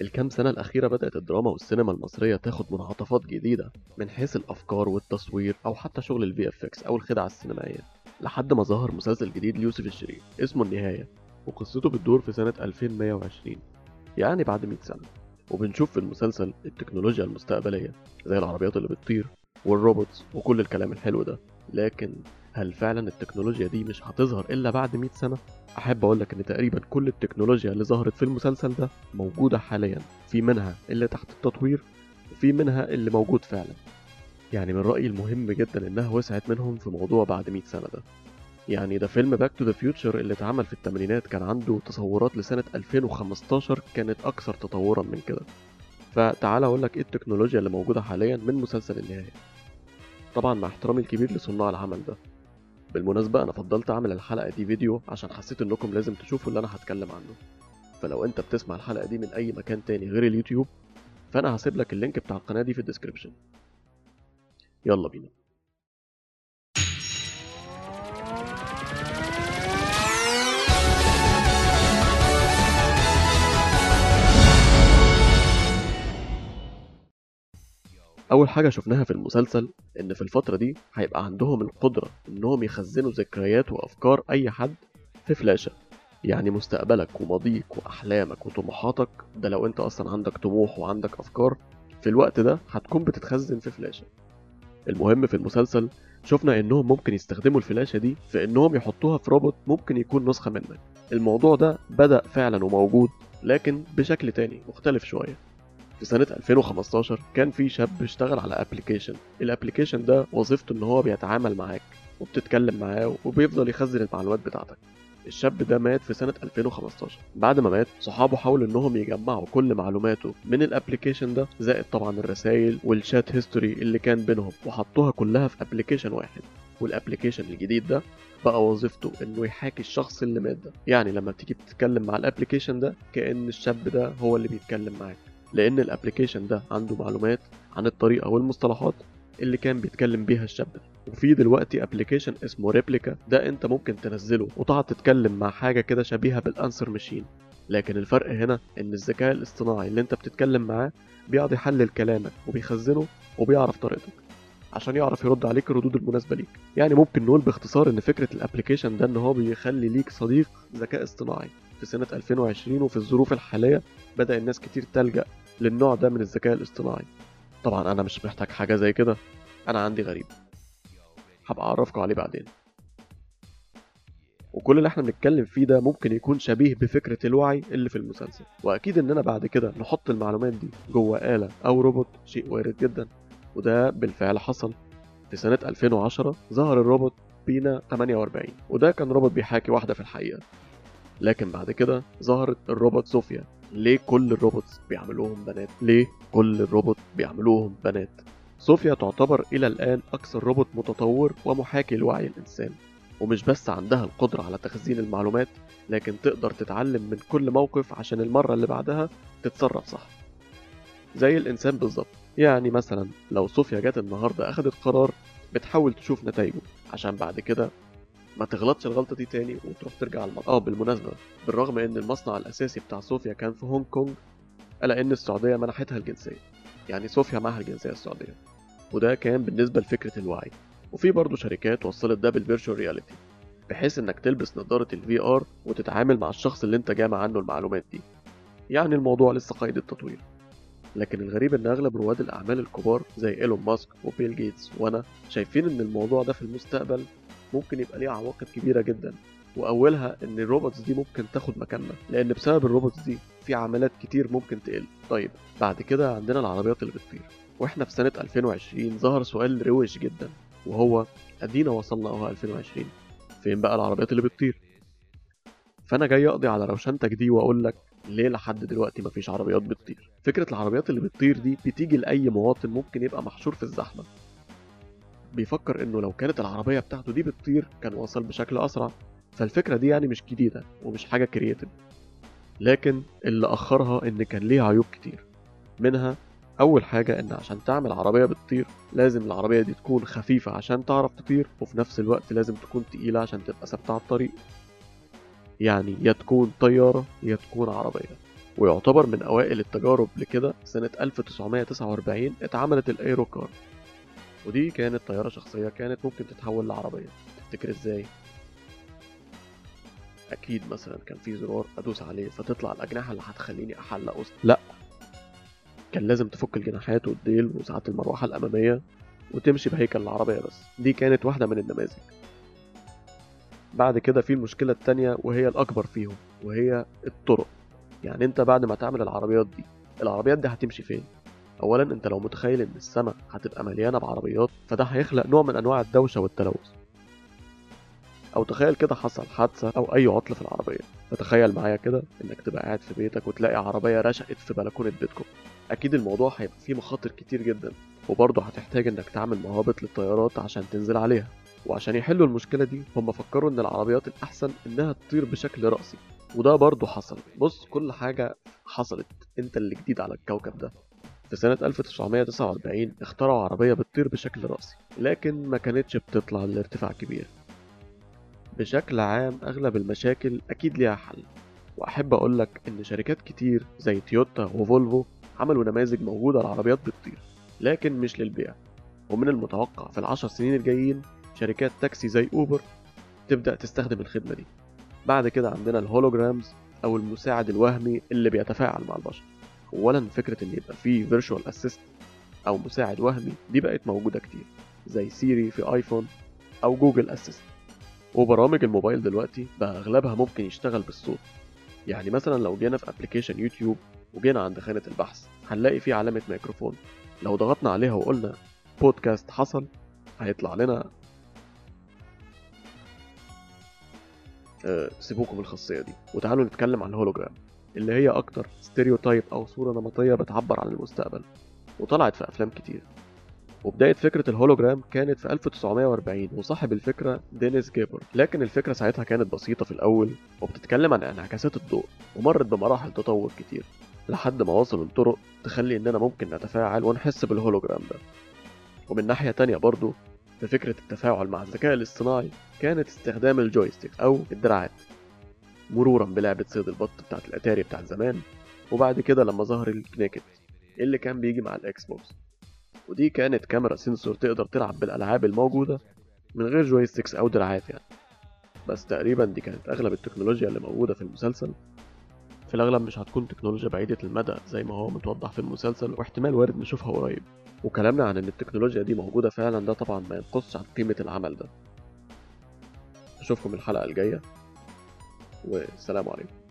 الكام سنة الأخيرة بدأت الدراما والسينما المصرية تاخد منعطفات جديدة من حيث الأفكار والتصوير أو حتى شغل ال VFX أو الخدع السينمائية لحد ما ظهر مسلسل جديد ليوسف الشريف اسمه النهاية وقصته بتدور في سنة 2120 يعني بعد 100 سنة. وبنشوف في المسلسل التكنولوجيا المستقبلية زي العربيات اللي بتطير والروبوتس وكل الكلام الحلو ده لكن هل فعلا التكنولوجيا دي مش هتظهر إلا بعد 100 سنة؟ أحب أقولك إن تقريبا كل التكنولوجيا اللي ظهرت في المسلسل ده موجودة حاليا في منها اللي تحت التطوير وفي منها اللي موجود فعلا. يعني من رأيي المهم جدا إنها وسعت منهم في موضوع بعد 100 سنة ده. يعني ده فيلم Back to the Future اللي اتعمل في الثمانينات كان عنده تصورات لسنة 2015 كانت أكثر تطورا من كده. فتعال أقول لك إيه التكنولوجيا اللي موجودة حاليا من مسلسل النهاية. طبعا مع احترامي الكبير لصناع العمل ده. بالمناسبة أنا فضلت أعمل الحلقة دي فيديو عشان حسيت إنكم لازم تشوفوا اللي أنا هتكلم عنه. فلو أنت بتسمع الحلقة دي من أي مكان تاني غير اليوتيوب فأنا هسيب لك ال link بتاع القناة دي في ال description. يلا بينا. أول حاجة شفناها في المسلسل إن في الفترة دي هيبقى عندهم القدرة إنهم يخزنوا ذكريات وأفكار أي حد في فلاشة. يعني مستقبلك وماضيك وأحلامك وطموحاتك ده لو أنت أصلا عندك طموح وعندك أفكار في الوقت ده هتكون بتتخزن في فلاشة. المهم في المسلسل شفنا إنهم ممكن يستخدموا الفلاشة دي في إنهم يحطوها في روبوت ممكن يكون نسخة منك. الموضوع ده بدأ فعلا وموجود لكن بشكل تاني مختلف شوية. في سنة 2015 كان في شاب اشتغل على application ال application ده وظيفته إن هو بيتعامل معاك وبتتكلم معاه وبيفضل يخزن المعلومات بتاعتك. الشاب ده مات في سنة 2015 بعد ما مات صحابه حاولوا إنهم يجمعوا كل معلوماته من ال application ده زائد طبعا الرسائل وال chat history اللي كان بينهم وحطوها كلها في application واحد. وال application الجديد ده بقى وظيفته إنه يحاكي الشخص اللي مات ده. يعني لما بتيجي بتتكلم مع ال application ده كأن الشاب ده هو اللي بيتكلم معاك. لأن ال application ده عنده معلومات عن الطريقة والمصطلحات اللي كان بيتكلم بيها الشاب. ده وفي دلوقتي application اسمه Replika ده أنت ممكن تنزله وتقعد تتكلم مع حاجة كده شبيهة بال answer machine لكن الفرق هنا إن الذكاء الاصطناعي اللي أنت بتتكلم معاه بيقعد يحلل كلامك وبيخزنه وبيعرف طريقتك عشان يعرف يرد عليك الردود المناسبة ليك. يعني ممكن نقول باختصار إن فكرة ال application ده إن هو بيخلي ليك صديق ذكاء اصطناعي. في سنة 2020 وفي الظروف الحالية بدأ الناس كتير تلجأ للنوع ده من الذكاء الاصطناعي. طبعا أنا مش محتاج حاجة زي كده. أنا عندي غريب. هبقى أعرفكم عليه بعدين. وكل اللي إحنا بنتكلم فيه ده ممكن يكون شبيه بفكرة الوعي اللي في المسلسل. وأكيد إننا بعد كده نحط المعلومات دي جوه آلة أو روبوت شيء وارد جدا. وده بالفعل حصل. في سنة 2010 ظهر الروبوت Bina 48 وده كان روبوت بيحاكي واحدة في الحقيقة. لكن بعد كده ظهرت الروبوت صوفيا ليه كل ال robots بيعملوهم بنات؟ ليه كل الروبوت بيعملوهم بنات؟ صوفيا تعتبر إلى الآن أكثر روبوت متطور ومحاكي لوعي الإنسان. ومش بس عندها القدرة على تخزين المعلومات لكن تقدر تتعلم من كل موقف عشان المرة اللي بعدها تتصرف صح. زي الإنسان بالظبط. يعني مثلا لو صوفيا جت النهاردة أخدت قرار بتحاول تشوف نتائجه عشان بعد كده ما تغلطش الغلطة دي تاني وتروح ترجع المطعم آه بالمناسبة بالرغم إن المصنع الأساسي بتاع صوفيا كان في هونج كونج ألا إن السعودية منحتها الجنسية. يعني صوفيا معها الجنسية السعودية. وده كان بالنسبة لفكرة الوعي. وفي برضه شركات وصلت ده بال virtual reality بحيث إنك تلبس نظارة ال VR وتتعامل مع الشخص اللي أنت جامع عنه المعلومات دي. يعني الموضوع لسه قيد التطوير. لكن الغريب إن أغلب رواد الأعمال الكبار زي إيلون ماسك وبيل جيتس وأنا شايفين إن الموضوع ده في المستقبل ممكن يبقى ليه عواقب كبيرة جدا. وأولها إن الروبوتس دي ممكن تاخد مكاننا لأن بسبب الروبوتس دي في عمليات كتير ممكن تقل. طيب بعد كده عندنا العربيات اللي بتطير. وإحنا في سنة 2020 ظهر سؤال روش جدا وهو أدينا وصلنا أهو 2020 فين بقى العربيات اللي بتطير؟ فأنا جاي أقضي على روشنتك دي وأقول لك ليه لحد دلوقتي مفيش عربيات بتطير. فكرة العربيات اللي بتطير دي بتيجي لأي مواطن ممكن يبقى محشور في الزحمة. بيفكر إنه لو كانت العربية بتاعته دي بتطير كان وصل بشكل أسرع. فالفكرة دي يعني مش جديدة ومش حاجة creative لكن اللي أخرها إن كان ليها عيوب كتير. منها أول حاجة إن عشان تعمل عربية بتطير لازم العربية دي تكون خفيفة عشان تعرف تطير وفي نفس الوقت لازم تكون تقيلة عشان تبقى ثابتة على الطريق. يعني يا تكون طيارة يا تكون عربية. ويعتبر من أوائل التجارب لكده سنة 1949 اتعملت الأيرو كار. ودي كانت طيارة شخصية كانت ممكن تتحول لعربية. تفتكر إزاي؟ أكيد مثلا كان في زرار أدوس عليه فتطلع الأجنحة اللي هتخليني أحلق وسط لأ. كان لازم تفك الجناحات والديل وساعات المروحة الأمامية وتمشي بهيكل العربية بس. دي كانت واحدة من النماذج. بعد كده في المشكلة التانية وهي الأكبر فيهم وهي الطرق. يعني أنت بعد ما تعمل العربيات دي العربيات دي هتمشي فين؟ اولا أنت لو متخيل إن السماء هتبقى مليانة بعربيات فده هيخلق نوع من أنواع الدوشة والتلوث. أو تخيل كده حصل حادثة أو أي عطل في العربية. فتخيل معايا كده إنك تبقى قاعد في بيتك وتلاقي عربية رشقت في بلكونة بيتكم. أكيد الموضوع هيبقى فيه مخاطر كتير جدا وبرضه هتحتاج إنك تعمل مهابط للطيارات عشان تنزل عليها. وعشان يحلوا المشكلة دي هم فكروا إن العربيات الأحسن إنها تطير بشكل رأسي. وده برضه حصل. بص كل حاجة حصلت. أنت اللي جديد على الكوكب ده. في سنة 1949 اخترعوا عربية بتطير بشكل رأسي لكن ما كانتش بتطلع لارتفاع كبير. بشكل عام أغلب المشاكل أكيد ليها حل وأحب أقولك إن شركات كتير زي تويوتا وفولفو عملوا نماذج موجودة لعربيات بتطير لكن مش للبيع. ومن المتوقع في العشر سنين الجايين شركات تاكسي زي أوبر تبدأ تستخدم الخدمة دي. بعد كده عندنا ال holograms أو المساعد الوهمي اللي بيتفاعل مع البشر. اولا فكرة إن يبقى فيه virtual assist أو مساعد وهمي دي بقت موجودة كتير زي سيري في آيفون أو Google Assist. وبرامج الموبايل دلوقتي بقى أغلبها ممكن يشتغل بالصوت. يعني مثلا لو جينا في application يوتيوب وجينا عند خانة البحث هنلاقي فيه علامة ميكروفون. لو ضغطنا عليها وقلنا بودكاست حصل هيطلع لنا أه سيبوكم الخاصية دي. وتعالوا نتكلم عن الهولوجرام. اللي هي أكتر stereotype أو صورة نمطية بتعبر عن المستقبل وطلعت في أفلام كتير. وبداية فكرة الهولوجرام كانت في 1940 وصاحب الفكرة دينيس جابور. لكن الفكرة ساعتها كانت بسيطة في الأول وبتتكلم عن انعكاسات الضوء ومرت بمراحل تطور كتير لحد ما وصلوا لطرق تخلي إننا ممكن نتفاعل ونحس بالهولوجرام ده. ومن ناحية تانية برضو في فكرة التفاعل مع الذكاء الاصطناعي كانت استخدام ال joystick أو الدراعات. مرورا بلعبة صيد البط بتاعت الأتاري بتاعت زمان وبعد كده لما ظهر ال Kinect اللي كان بيجي مع ال Xbox. ودي كانت كاميرا sensor تقدر تلعب بالألعاب الموجودة من غير جويستيكس أو دراعات يعني. بس تقريبا دي كانت أغلب التكنولوجيا اللي موجودة في المسلسل. في الأغلب مش هتكون تكنولوجيا بعيدة المدى زي ما هو متوضح في المسلسل واحتمال وارد نشوفها قريب. وكلامنا عن إن التكنولوجيا دي موجودة فعلا ده طبعا ما ينقصش عن قيمة العمل ده. أشوفكم الحلقة الجاية. والسلام عليكم.